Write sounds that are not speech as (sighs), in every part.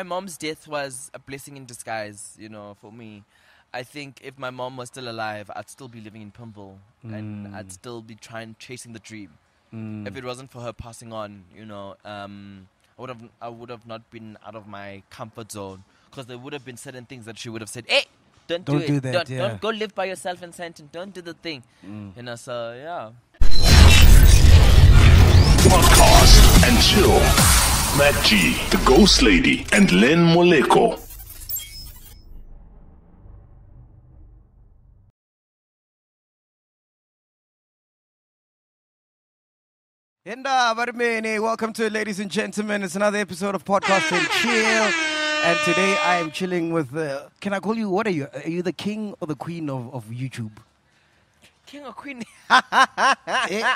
My mom's death was a blessing in disguise, you know, for me. I think if my mom was still alive, I'd still be living in Pimville and mm. I'd still be trying chasing the dream. Mm. If it wasn't for her passing on, you know, um, I would have I would have not been out of my comfort zone because there would have been certain things that she would have said, "Hey, don't, Don't do, do it. that, Don't, yeah. don't go live by yourself in Sandton. Don't do the thing." Mm. You know, so yeah. Podcast and chill. MacG, the Ghost Lady, and Len Moleko. Yenda Barmene, welcome to it, ladies and gentlemen. It's another episode of Podcast and Chill. And today I am chilling with the. Can I call you? What are you? Are you the king or the queen of, of YouTube? King or queen? (laughs) Eh,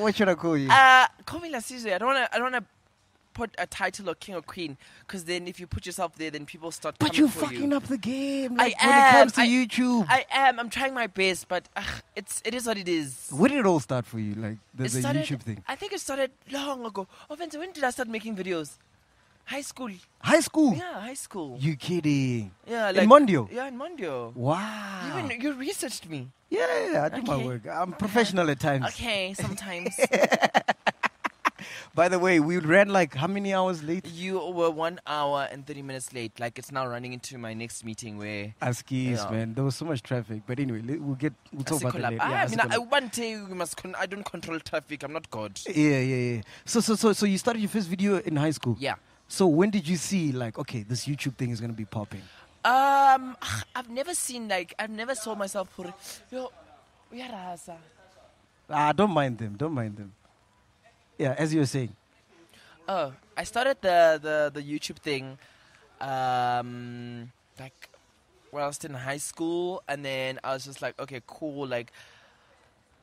what should I call you? Uh, call me Lasizwe. I don't want to. I don't want to put a title of king or queen because then if you put yourself there, then people start. but you're fucking you. up the game. I Like, when it comes to am. I- YouTube. I am. I'm trying my best, but it's it is what it is. Where did it all start for you? Like the, the started- YouTube thing? I think it started long ago. Oh, Vince, when did I start making videos? High school. High school? Yeah, high school. You kidding? yeah, like in Mondio? Yeah, in Mondio. Wow. Even you researched me. yeah, yeah, I do my work. I'm professional at times. Okay, sometimes (laughs) (laughs) By the way, we ran like how many hours late? you were one hour and thirty minutes late. Like it's now running into my next meeting where. Askis, Yeah. man. There was so much traffic. But anyway, we'll get we'll talk about that later. Ah, Yeah, I mean, I, one day we must. Con- I don't control traffic. I'm not God. yeah, yeah, yeah. So, so, so, so you started your first video in high school. Yeah. So when did you see like, okay, this YouTube thing is gonna be popping? Um, (sighs) I've never seen like I've never saw myself for yo, uyarasa. Ah, don't mind them. Don't mind them. Yeah, as you were saying. Oh, I started the the the YouTube thing, um, like when I was in high school, and then I was just like, okay, cool, like.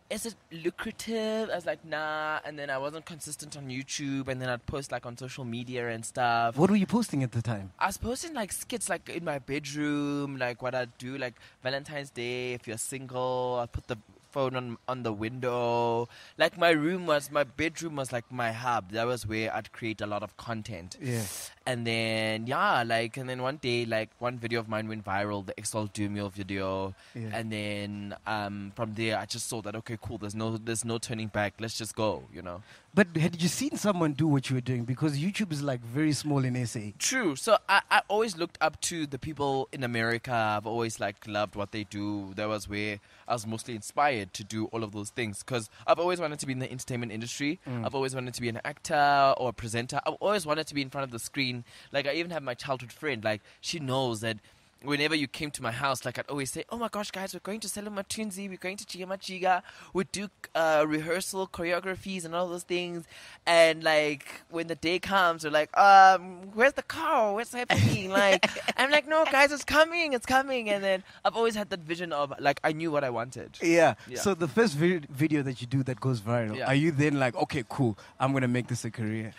Is it lucrative? I was like, nah. And then I wasn't consistent on YouTube, and then I'd post like on social media and stuff. What were you posting at the time? I was posting like skits like in my bedroom, like what I'd do, like Valentine's Day. If you're single, I put the phone on on the window. Like my room was my bedroom was like my hub. That was where I'd create a lot of content. Yeah. And then yeah, like and then one day like one video of mine went viral, the Excel Dumio video. Yeah. And then um, from there I just saw that okay, cool. There's no there's no turning back. Let's just go. You know. But had you seen someone do what you were doing? Because YouTube is like very small in SA. True. So I, I always looked up to the people in America. I've always like loved what they do. That was where I was mostly inspired to do all of those things because I've always wanted to be in the entertainment industry. Mm. I've always wanted to be an actor or a presenter. I've always wanted to be in front of the screen. Like I even have my childhood friend. Like she knows that. Whenever you came to my house, like I'd always say, "Oh my gosh, guys, we're going to Selma Tunzi, we're going to Chiga Machiga, we do uh, rehearsal choreographies and all those things." And like when the day comes, we're like, um, where's the car? What's happening? (laughs) Like, I'm like, no, guys, it's coming, it's coming. And then I've always had that vision of like, I knew what I wanted. Yeah. Yeah. So the first vi- video that you do that goes viral, Yeah. are you then like, okay, cool, I'm gonna make this a career?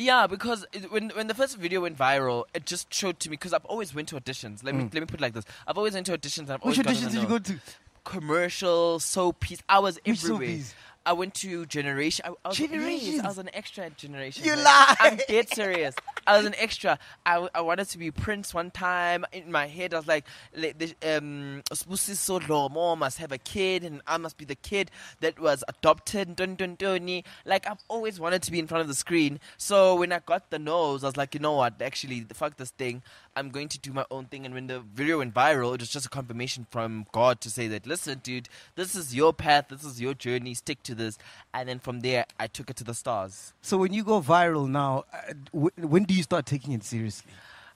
Yeah, because it, when when the first video went viral, it just showed to me because I've always went to auditions. Let me let me put it like this: I've always went to auditions. And I've Mm. Which always gotten auditions did you go to? Commercial, soapies. I was Which everywhere. soapies? I went to Generation. I, I was, yes, I was an extra at Generation. You man. lie. I'm dead serious. I was an extra. I, I wanted to be Prince one time. In my head, I was like, like the, um, Sbusiso Dlomo must have a kid, and I must be the kid that was adopted. Dun, dun, dun, like I've always wanted to be in front of the screen. So when I got the nose, I was like, you know what? Actually, the fuck this thing. I'm going to do my own thing. And when the video went viral, it was just a confirmation from God to say that, listen, dude, this is your path, this is your journey, stick to this. And then from there, I took it to the stars. So when you go viral now, uh, w- when do you start taking it seriously?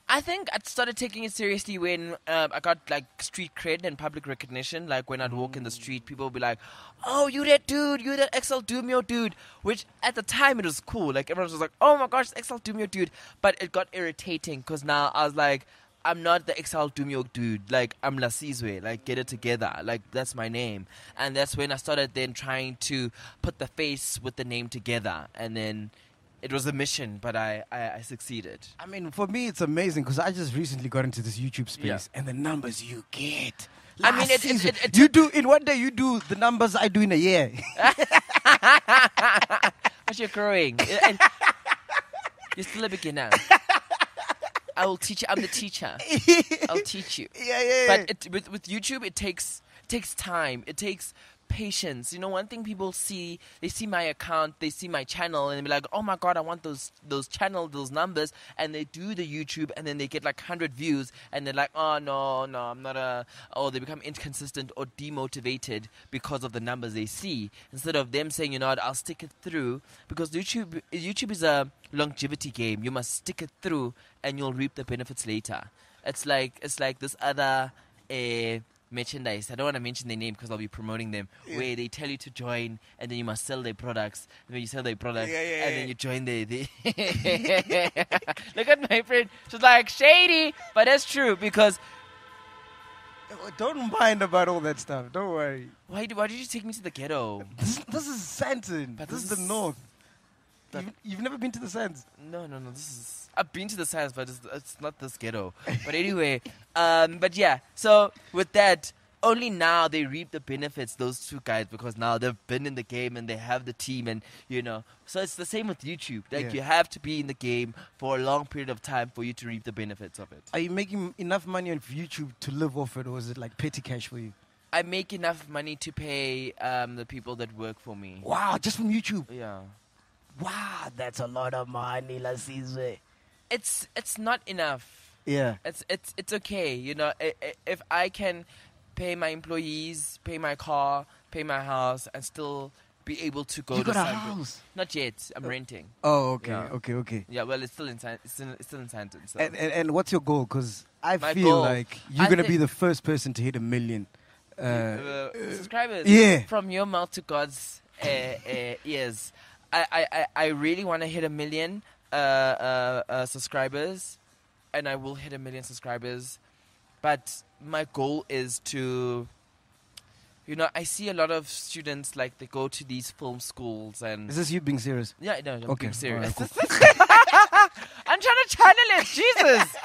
I think I started taking it seriously when um, I got like street cred and public recognition. Like when I'd walk in the street, people would be like, "Oh, you that dude, you that XL Dumio dude." Which at the time it was cool. Like everyone was like, "Oh my gosh, XL Dumio dude," but it got irritating because now I was like. I'm not the XL Dumio dude. Like I'm Lasizwe. Like get it together. Like that's my name. And that's when I started then trying to put the face with the name together. And then it was a mission, but I I, I succeeded. I mean, for me, it's amazing because I just recently got into this YouTube space, Yeah. and the numbers you get. I mean, it- it- it- it you do in one day. You do the numbers I do in a year. (laughs) But you're growing. You're still a beginner. (laughs) I will teach you. I'm the teacher. (laughs) I'll teach you. yeah, yeah. But it, with with YouTube, it takes takes time. It takes patience. You know, one thing people see, they see my account, they see my channel, and they be like, "Oh my god, I want those those channel, those numbers." And they do the YouTube, and then they get like hundred views, and they're like, "Oh no, no, I'm not a." Or they become inconsistent or demotivated because of the numbers they see, instead of them saying, "You know what, I'll stick it through," because YouTube YouTube is a longevity game. You must stick it through, and you'll reap the benefits later. It's like it's like this other. Uh, merchandise. I don't want to mention their name because I'll be promoting them. Where they tell you to join, and then you must sell their products. And when you sell their products, Yeah, yeah, and yeah. then you join their. their (laughs) Look at my friend. She's like shady, but that's true because don't mind about all that stuff. Don't worry. why? Why did you take me to the ghetto? This, this is Sandton. But this, this is the north. You've, you've never been to the sands. No, no, no. This is. I've been to the sands, but it's, it's not this ghetto. But anyway, (laughs) um, but yeah. So with that, only now they reap the benefits. Those two guys, because now they've been in the game and they have the team, and you know. So it's the same with YouTube. Like Yeah. you have to be in the game for a long period of time for you to reap the benefits of it. Are you making enough money on YouTube to live off it, or is it like petty cash for you? I make enough money to pay um, the people that work for me. Wow, just from YouTube. Yeah. Wow, that's a lot of money, Lasizwe. It's it's not enough. Yeah. it's it's it's okay. You know, if I can pay my employees, pay my car, pay my house, and still be able to go You to got a house. Not yet. I'm renting. Oh, okay, Yeah. okay, okay. Yeah, well, it's still in San, it's, in, it's still in Sandton. So. And, and, and what's your goal? Because I My feel goal- like you're I gonna be the first person to hit a million. Uh, Uh, subscribers. yeah. From your mouth to God's uh, uh, ears. I, I, I, really want to hit a million uh, uh, uh, subscribers, and I will hit a million subscribers. But my goal is to, you know, I see a lot of students like they go to these film schools and is this you being serious? yeah, no, I'm Okay, being serious. alright, (laughs) I'm trying to channel it. Jesus.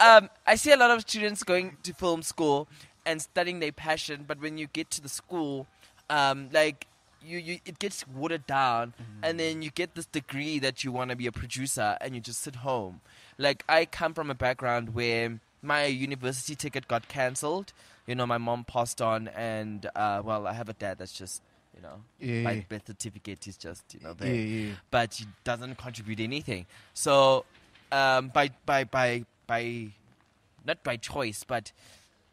um, I see a lot of students going to film school and studying their passion, but when you get to the school, um, like you, you, it gets watered down, and then you get this degree that you want to be a producer, and you just sit home. Like I come from a background where my university ticket got cancelled. You know, my mom passed on, and uh, well, I have a dad that's just. You know, Yeah, my yeah. birth certificate is just you know there yeah. but he doesn't contribute anything. So, um, by by by by, not by choice, but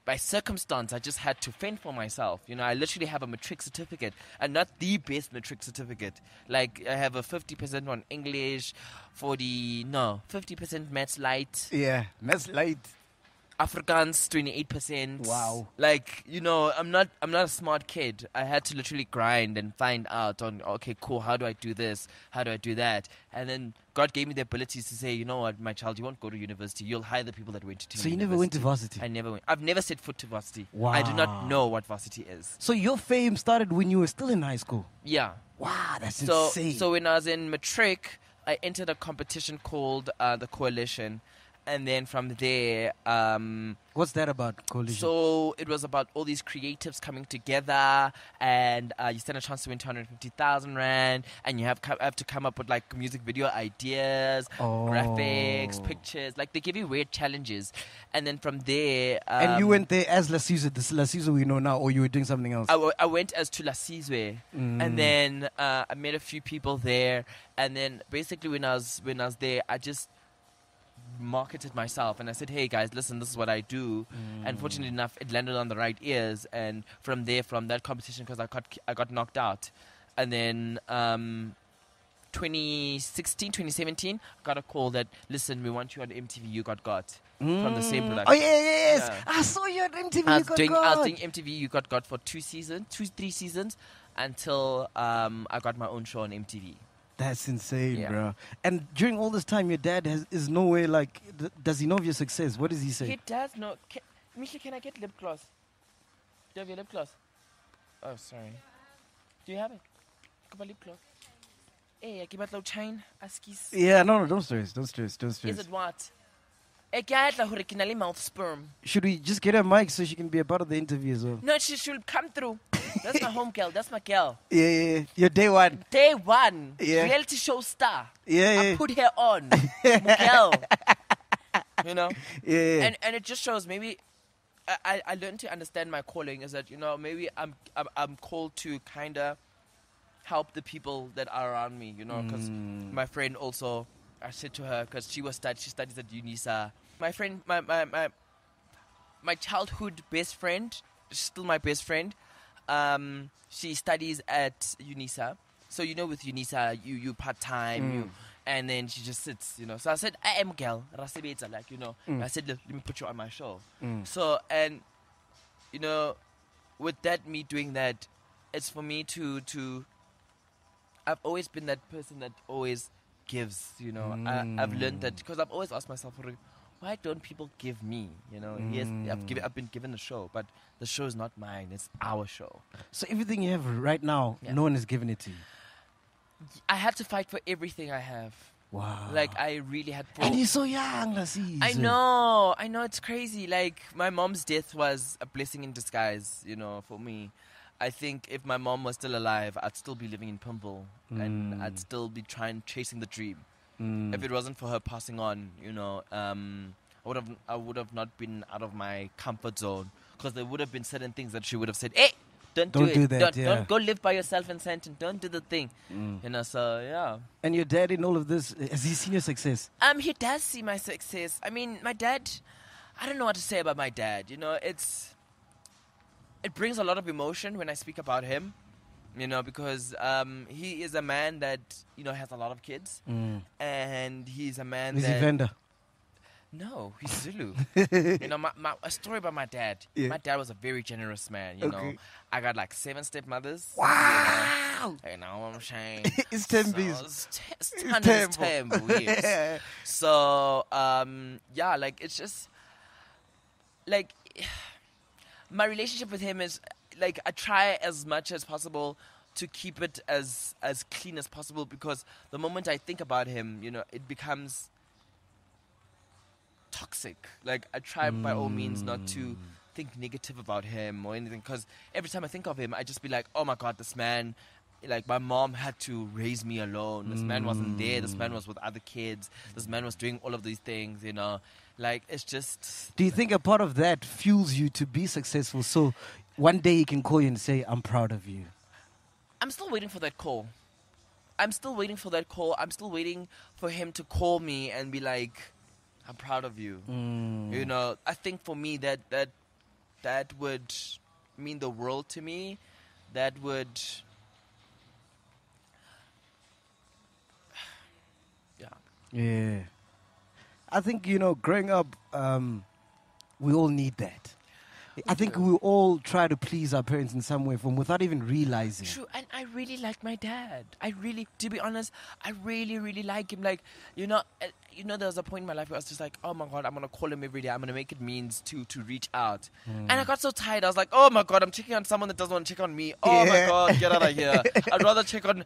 by circumstance, I just had to fend for myself. You know, I literally have a matric certificate, and not the best matric certificate. Like I have a fifty percent on English, forty no fifty percent maths light, Yeah, that's light. Eight percent. Wow. Like you know, I'm not I'm not a smart kid. I had to literally grind and find out on okay, cool. How do I do this? How do I do that? And then God gave me the abilities to say, you know what, my child, you won't go to university. You'll hire the people that went to. University. So you never went to varsity. I never went. I've never set foot to varsity. Wow. I do not know what varsity is. So your fame started when you were still in high school. Yeah. Wow, that's So insane. so when I was in matric, I entered a competition called uh, the Coalition, and then from there, um, What's that about, Coalition? so it was about all these creatives coming together, and uh, you stand a chance to win 250,000 rand, and you have co- have to come up with like music video ideas, graphics, Oh. pictures. Like they give you weird challenges, and then from there, um, and you went there as La Lasizwe, this Lasizwe we know now, or you were doing something else? I, w- I went as to La Mm. and then uh, I met a few people there, and then basically when I was when I was there, I just marketed myself and I said, "Hey guys, listen, this is what I do." And fortunately enough, it landed on the right ears, and from there, from that competition, because I got I got knocked out, and then. Um, 2016, 2017, I got a call that, listen, we want you on MTV, you got got from the same Mm. production. Oh yeah, yeah, yes. Yeah. I saw you on MTV. I you got doing I was doing MTV You Got Got for two seasons, two three seasons, until um, I got my own show on MTV. That's insane, Yeah. bro. And during all this time, your dad has, is nowhere like. th- Does he know of your success? What does he say? He does know. Can, Misha, can I get lip gloss? Do you have your lip gloss? Oh, sorry. Do you have it? Give a lip gloss. Hey, I give a little chain. Askis. Yeah, no, no, don't stress, don't stress, don't stress. Is it what? Eh, ke a tla hore ke na le mouth sperm. Should we just get a mic so she can be a part of the interview as well? No, she should come through. That's my home girl. That's my girl. (laughs) Yeah, yeah, yeah. Your day one. Day one, Yeah. reality show star. Yeah, yeah. I put her on. (laughs) Miguel. you know? yeah. And and it just shows maybe I, I, learned to understand my calling is that, you know, maybe I'm I'm, I'm called to kind of help the people that are around me, you know, because Mm. my friend also, I said to her, because she was stud, she studies at UNISA. My friend, my, my, my, my childhood best friend, still my best friend, um, she studies at UNISA. So you know, with UNISA, you you part time, you, mm. and then she just sits, you know. So I said, I am girl, rasebetsa, like you know. Mm. I said, let, let me put you on my show. Mm. So and you know, with that me doing that, it's for me to to. I've always been that person that always gives. You know, I, I've learned that because I've always asked myself, "Hore, why don't people give me? You know, yes, I've mm. given, I've been given the show, but the show is not mine; it's our show. so everything you have right now, Yeah. no one has given it to you. I had to fight for everything I have. Wow. Like I really had. and for- you're so young, Lasizwe. I know, I know, it's crazy. Like my mom's death was a blessing in disguise, you know, for me. I think if my mom was still alive, I'd still be living in Pimville, and I'd mm. still be trying chasing the dream. Mm. If it wasn't for her passing on, you know, um, I would have I would have not been out of my comfort zone because there would have been certain things that she would have said, "Hey, don't, Don't do it. do that, Don't, yeah. don't go live by yourself in Sandton. Don't do the thing." You know, so yeah. And your dad in all of this, has he seen your success? Um, he does see my success. I mean, my dad. I don't know what to say about my dad. You know, it's. It brings a lot of emotion when I speak about him. You know, because um, he is a man that you know has a lot of kids, and he's a man Is he that vendor? no, he's Zulu. (laughs) you know, my, my, a story about my dad. Yeah. My dad was a very generous man. You know, I got like seven stepmothers. Wow. You know what I'm saying? (laughs) It's 10 so bees. It's, t- it's It's 10, it's tempo. 10, yes. (laughs) So um, yeah, like it's just like (sighs) my relationship with him is like I try as much as possible to keep it as as clean as possible because the moment I think about him, you know, it becomes toxic. Like I try by all means not to hmm. think negative about him or anything because every time I think of him, I just be like, oh my god, this man. Like my mom had to raise me alone. This man wasn't there. This man was with hmm. other kids. This man was doing all of these things. You know, like it's just Do you think a part of that fuels you to be successful? So one day he can call you and say, I'm proud of you. I'm still waiting for that call. I'm still waiting for that call. I'm still waiting for him to call me and be like, "I'm proud of you." You know, I think for me that that that would mean the world to me. That would, (sighs) yeah. Yeah. I think, you know, growing up, um, we all need that. I think we all try to please our parents in some way from without even realizing. True, and I really like my dad. I really, to be honest, I really, really like him. Like, you know, uh, you know, there was a point in my life where I was just like, oh my god, I'm gonna call him every day. I'm gonna make it means to to reach out. Hmm. And I got so tired. I was like, oh my god, I'm checking on someone that doesn't want to check on me. Oh my god, get out of here. (laughs) I'd rather check on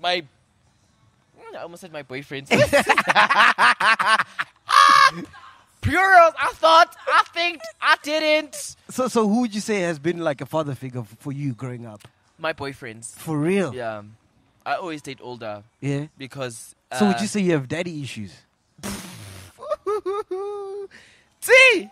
my. Mm, I almost said my boyfriend. (laughs) (laughs) Ah! Plurals. I thought. I think. I didn't. So, so who would you say has been like a father figure for you growing up? My boyfriends. For real? Yeah. I always date older Yeah. because. So would uh, you say you have daddy issues? (laughs) (laughs) See.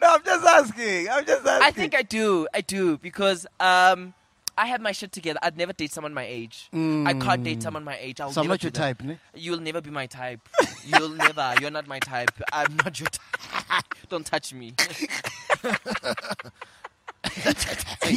No, I'm just asking. I'm just asking. I think I do. I do because um, I have my shit together. I'd never date someone my age. I can't date someone my age. I'll So I'm not your type, ne? You'll never be my type. You'll (laughs) never. You're not my type. I'm not your type. (laughs) Don't touch me. (laughs)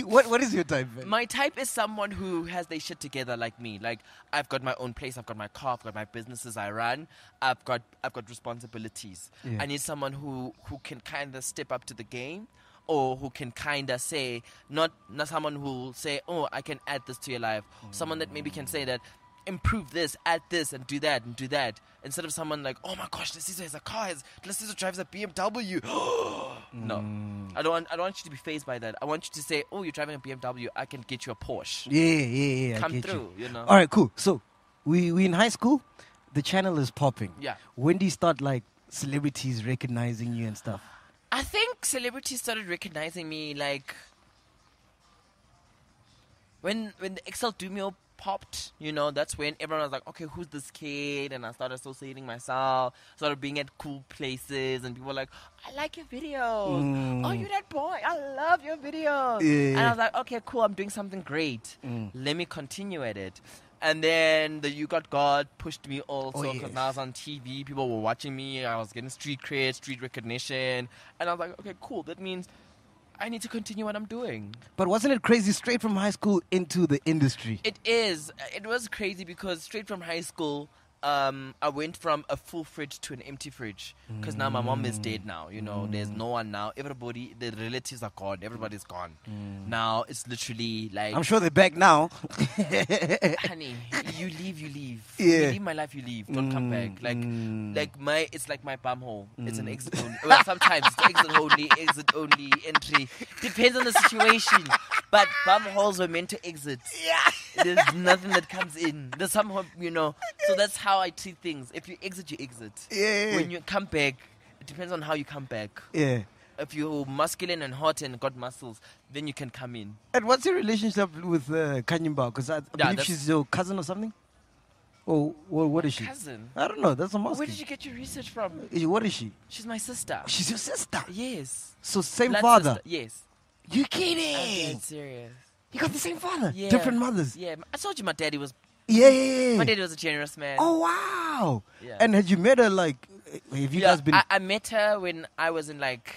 what What is your type, man? My type is someone who has their shit together like me. Like I've got my own place, I've got my car, I've got my businesses I run, I've got I've got responsibilities. Yeah. I need someone who who can kind of step up to the game or who can kind of say not not someone who will say, "Oh, I can add this to your life." Someone that maybe can say that improve this, add this and do that and do that instead of someone like, "Oh my gosh, Lasizwe has a car, has- Lasizwe drives a BMW." (gasps) no. I don't want I don't want you to be phased by that. I want you to say, "Oh, you're driving a BMW, I can get you a Porsche." Yeah, yeah, yeah. Come get you. through, you know. All right, cool. So we we in high school. The channel is popping. Yeah. When do you start like celebrities recognizing you and stuff? I think celebrities started recognizing me like when when the Excel Dumio popped, you know, that's when everyone was like, okay, who's this kid? And I started associating myself, started being at cool places, and people were like, I like your videos. Mm. Oh, you're that boy? I love your videos. Yeah. And I was like, okay, cool, I'm doing something great. Mm. Let me continue at it. And then the You Got God pushed me also Oh, because yes. now I was on TV, people were watching me, I was getting street cred, street recognition, and I was like, okay, cool, that means I need to continue what I'm doing. But wasn't it crazy straight from high school into the industry? It is. It was crazy because straight from high school, um, I went from a full fridge to an empty fridge because now my mom is dead. Now you know, there's no one now. Everybody, the relatives are gone. Everybody's gone. Mm. Now it's literally like, I'm sure they're back now. (laughs) honey, you leave, you leave. Yeah. You leave my life, you leave. Don't come mm, back. Like, mm. like my, it's like my bum hole. It's an exit only. Well, sometimes it's exit only, (laughs) exit only entry. Depends on the situation. But bum holes were meant to exit. Yeah. There's nothing that comes in. There's somehow, you know. So that's how I treat things. If you exit, you exit. Yeah. When you come back, it depends on how you come back. yeah. If you're masculine and hot and got muscles, then you can come in. And what's your relationship with uh, Khanyi Mbau? Because I, I Yeah, believe she's your cousin or something. Or what, what is she? Cousin. I don't know. That's a Where did you get your research from? What is she? She's my sister. She's your sister. Yes. So same Blood father. sister. Yes. You kidding? I'm kidding? serious. You got the same father. Yeah. Different mothers. Yeah. I told you my daddy was Yeah, yeah, yeah. my dad was a generous man. Oh wow! Yeah. And had you met her like? Have you yeah, guys been? I, I met her when I was in like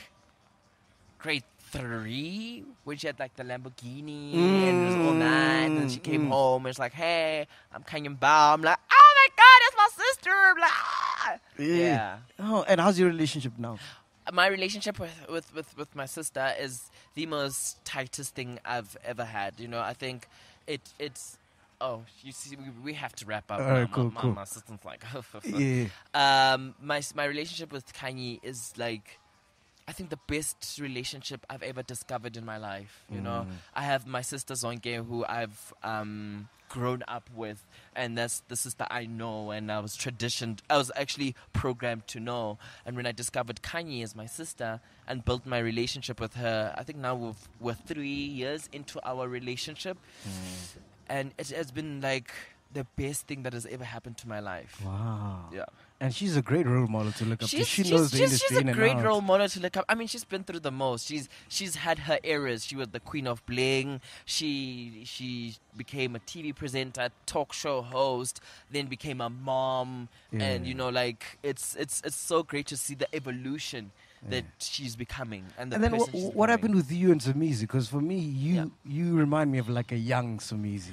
grade three, when she had like the Lamborghini and it was all night. And she came home and it's like, "Hey, I'm Khanyi Mbau." I'm like, "Oh my God, that's my sister!" I'm like, "Ah." yeah. Oh, and how's your relationship now? my relationship with, with, with, with my sister is the most tightest thing I've ever had. You know, I think it it's oh you see we, we have to wrap up. All right, now. cool, my, cool. My, my assistant's like (laughs) Yeah. um my my relationship with Khanyi is like I think the best relationship I've ever discovered in my life. You know, Mm. I have my sister Zonke who I've um, grown up with, and that's the sister I know, and I was traditioned. I was actually programmed to know. And when I discovered Khanyi as my sister and built my relationship with her, I think now we've, we're three years into our relationship, Mm. And it has been like the best thing that has ever happened to my life. Wow. Yeah. And she's a great role model to look up to. She she's, knows the she's, industry she's a great role model to look up. I mean, she's been through the most. She's she's had her eras. She was the queen of bling. She she became a TV presenter, talk show host, then became a mom, and you know, like it's it's it's so great to see the evolution that she's becoming. And the And then person what, what happened with you and Somizi? Because for me, you Yeah. you remind me of like a young Somizi.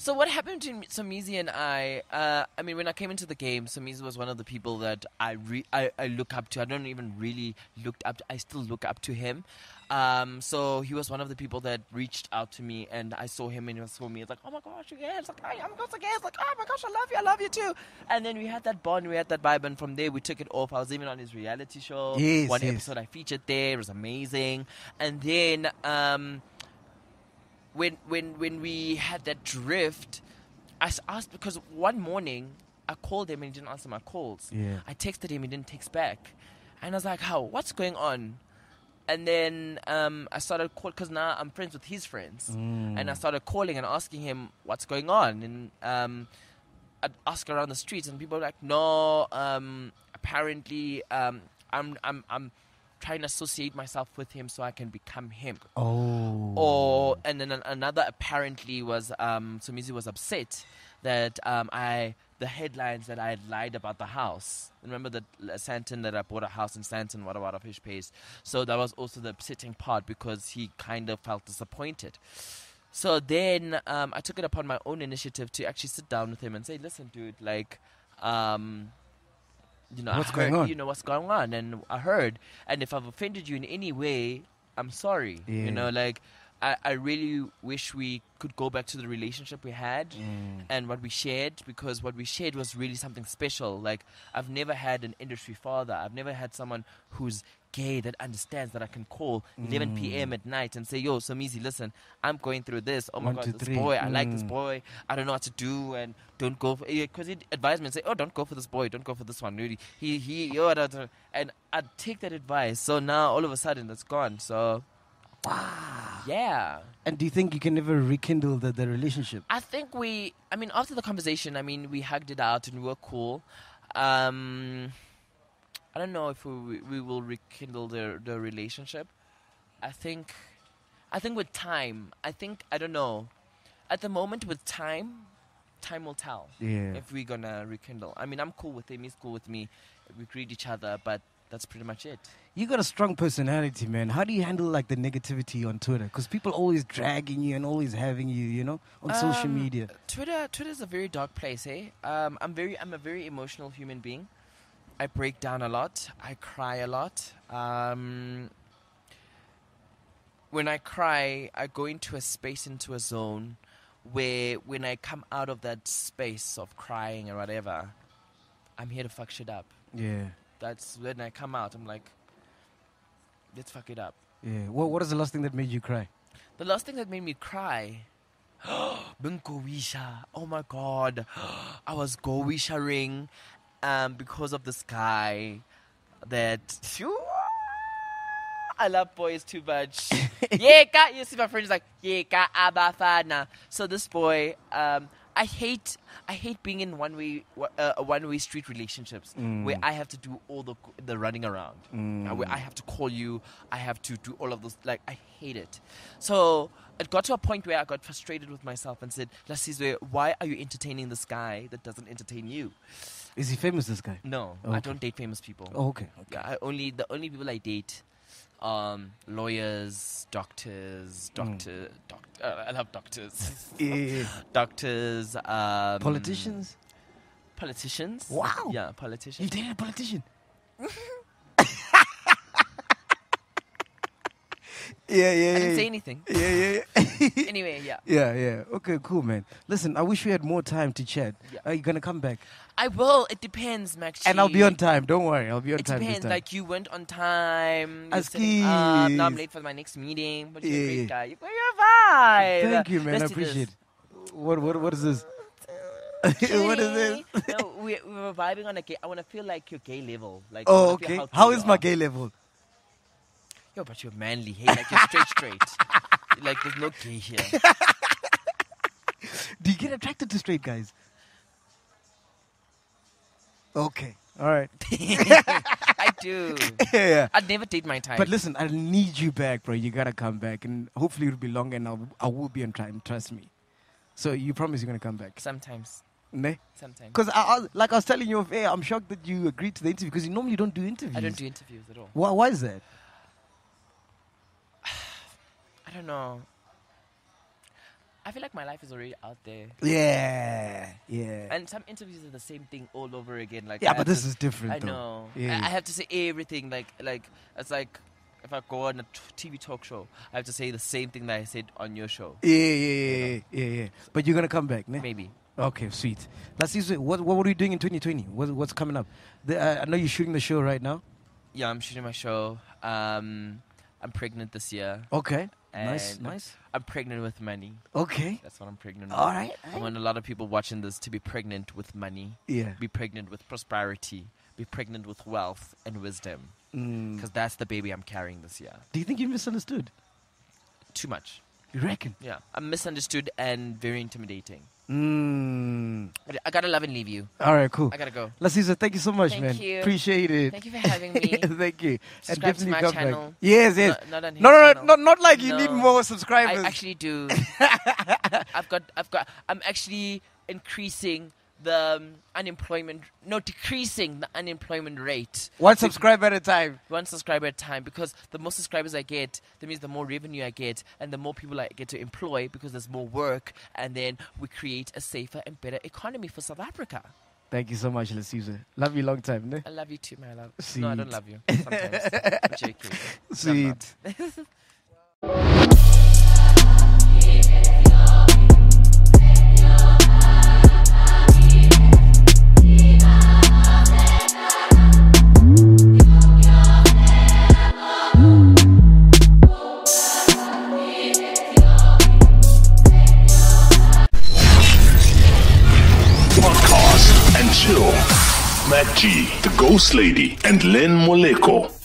So what happened to Somizi and I? Uh, I mean, when I came into the game, Somizi was one of the people that I, re- I I look up to. I don't even really looked up. To, I still look up to him. Um, so he was one of the people that reached out to me, and I saw him, and he saw me. It's like, oh my gosh, again! It's like, oh my gosh, again! It's like, oh my gosh, I love you, I love you too. And then we had that bond, we had that vibe, and from there we took it off. I was even on his reality show. Yes, one yes. episode I featured there. It was amazing. And then. Um, when when when we had that drift, I asked because one morning I called him and he didn't answer my calls. Yeah. I texted him, he didn't text back. And I was like, how? What's going on? And then um, I started call because now I'm friends with his friends, and I started calling and asking him what's going on. And um, I'd ask around the streets, and people were like, "No, um, apparently, um, I'm I'm I'm trying to associate myself with him so I can become him." Oh. Or and then another apparently was um, Somizi was upset that um, I the headlines that I had lied about the house. Remember that uh, Sandton that I bought a house in Sandton, what about a fish paste? So that was also the upsetting part because he kind of felt disappointed. So then um, I took it upon my own initiative to actually sit down with him and say, "Listen, dude, like." Um, you know, I What's going on? You know what's going on, and I heard, and if I've offended you in any way, I'm sorry. Yeah. You know, like I, I really wish we could go back to the relationship we had Mm. and what we shared because what we shared was really something special. Like I've never had an industry father. I've never had someone who's gay that understands that I can call 11 Mm. p.m. at night and say, "Yo, Somizi, listen, I'm going through this. Oh my One, God, two, this three. boy. I like this Mm. boy. I don't know what to do, and don't go for because he advised me and say, "Oh, don't go for this boy. Don't go for this one. Really, he he yo." da, da," And I'd take that advice. So now all of a sudden that's gone. So Wow. yeah. And do you think you can ever rekindle the, the relationship? I think we, I mean, after the conversation, I mean, we hugged it out and we were cool. Um, I don't know if we, we will rekindle the, the relationship. I think, I think with time, I think, I don't know. At the moment, with time, time will tell Yeah. if we're gonna rekindle. I mean, I'm cool with him, he's cool with me. We greet each other, but that's pretty much it. You got a strong personality, man. How do you handle like the negativity on Twitter? Because people always dragging you and always having you, you know, on social Um, media. Twitter, Twitter is a very dark place, eh? Um, I'm very, I'm a very emotional human being. I break down a lot. I cry a lot. Um, when I cry, I go into a space, into a zone, where when I come out of that space of crying or whatever, I'm here to fuck shit up. Yeah, That's when I come out. I'm like, let's fuck it up. yeah. What What is the last thing that made you cry? The last thing that made me cry, (gasps) Bunkowisha. Oh my god, (gasps) I was go ring, um, because of this guy that. I love boys too much. (laughs) yeah, ka, you see my friend is like, yeah, ka abafana. So this boy, um, I hate, I hate being in one way, uh, one way street relationships where I have to do all the the running around, uh, where I have to call you, I have to do all of those. Like I hate it. So it got to a point where I got frustrated with myself and said, Lasizwe, why are you entertaining this guy that doesn't entertain you? Is he famous? This guy? No, I don't date famous people. Oh, okay. okay. Yeah, I only the only people I date, um, lawyers, doctors, doctor, doc, uh, I love doctors, (laughs) Yeah, (laughs) doctors, um, Politicians? politicians. Wow. Yeah, politicians. You dated a politician? (laughs) yeah, yeah, yeah. I didn't say anything. Yeah, yeah, yeah. (laughs) (laughs) anyway, yeah, yeah, yeah. Okay, cool, man. Listen, I wish we had more time to chat. Yeah. Are you gonna come back? I will. It depends, Max. And I'll be on time. Don't worry, I'll be on It time this depends. time. Like you went on time. You're setting Askies. up. Ah, now I'm late for my next meeting. But you're a Yeah. great guy. You're your vibe. Thank you, man. Let's I appreciate it. What, what, what is this? (laughs) what is this? no, we, we were vibing on a gay. I want to feel like your gay level. Like, Oh, okay. how, How is my gay level? Yo, but you're manly. Hey, like you're straight, straight. (laughs) like there's no gay here. (laughs) Do you get attracted to straight guys? Okay. All right. (laughs) I do. yeah, yeah. I'd never date my type. But listen, I need you back, bro. You gotta come back, and hopefully it'll be long, and I'll, I will be on time. Trust me. So you promise you're gonna come back, sometimes, ne? sometimes. Because I, I, like I was telling you off air, I'm shocked that you agreed to the interview because you normally don't do interviews. I don't do interviews at all. Why, why is that? I don't know. I feel like my life is already out there. Yeah, yeah. And some interviews are the same thing all over again. Like yeah, but this to- is different. I though. know. I, Yeah. I have to say everything. Like like it's like if I go on a t- TV talk show, I have to say the same thing that I said on your show. Yeah, yeah, yeah, yeah, yeah, yeah. But you're gonna come back, ne? Maybe. Okay, sweet. Let's see. What what are you doing in 2020? What, what's coming up? The, uh, I know you're shooting the show right now. Yeah, I'm shooting my show. Um, I'm pregnant this year. Okay. Nice, and nice. I'm pregnant with money. Okay. That's what I'm pregnant All with. right, I want a lot of people watching this to be pregnant with money, Yeah. be pregnant with prosperity, be pregnant with wealth and wisdom. Mm. Because that's the baby I'm carrying this year. Do you think you misunderstood? Too much. You reckon? Yeah. I'm misunderstood and very intimidating. Mm. I gotta love and leave you. All right, cool. I gotta go. Lasizwe, thank you so much, Thank man. you. Appreciate it. Thank you for having me. (laughs) thank you. Subscribe to my come channel. back. Yes, yes. No- not on his no, no, no, channel. not, not like you need more subscribers. I actually do. (laughs) I've got, I've got, I'm actually increasing the um, unemployment, no, decreasing the unemployment rate. One subscriber at a time. One subscriber at a time because the more subscribers I get, that means the more revenue I get, and the more people I get to employ because there's more work, and then we create a safer and better economy for South Africa. Thank you so much, Lasizwe. Love you long time, ne? I love you too, my love. No, I don't Sweet. love you. Sometimes. I'm joking. (laughs) Sweet. (laughs) Ghost Lady, and Len Moleko.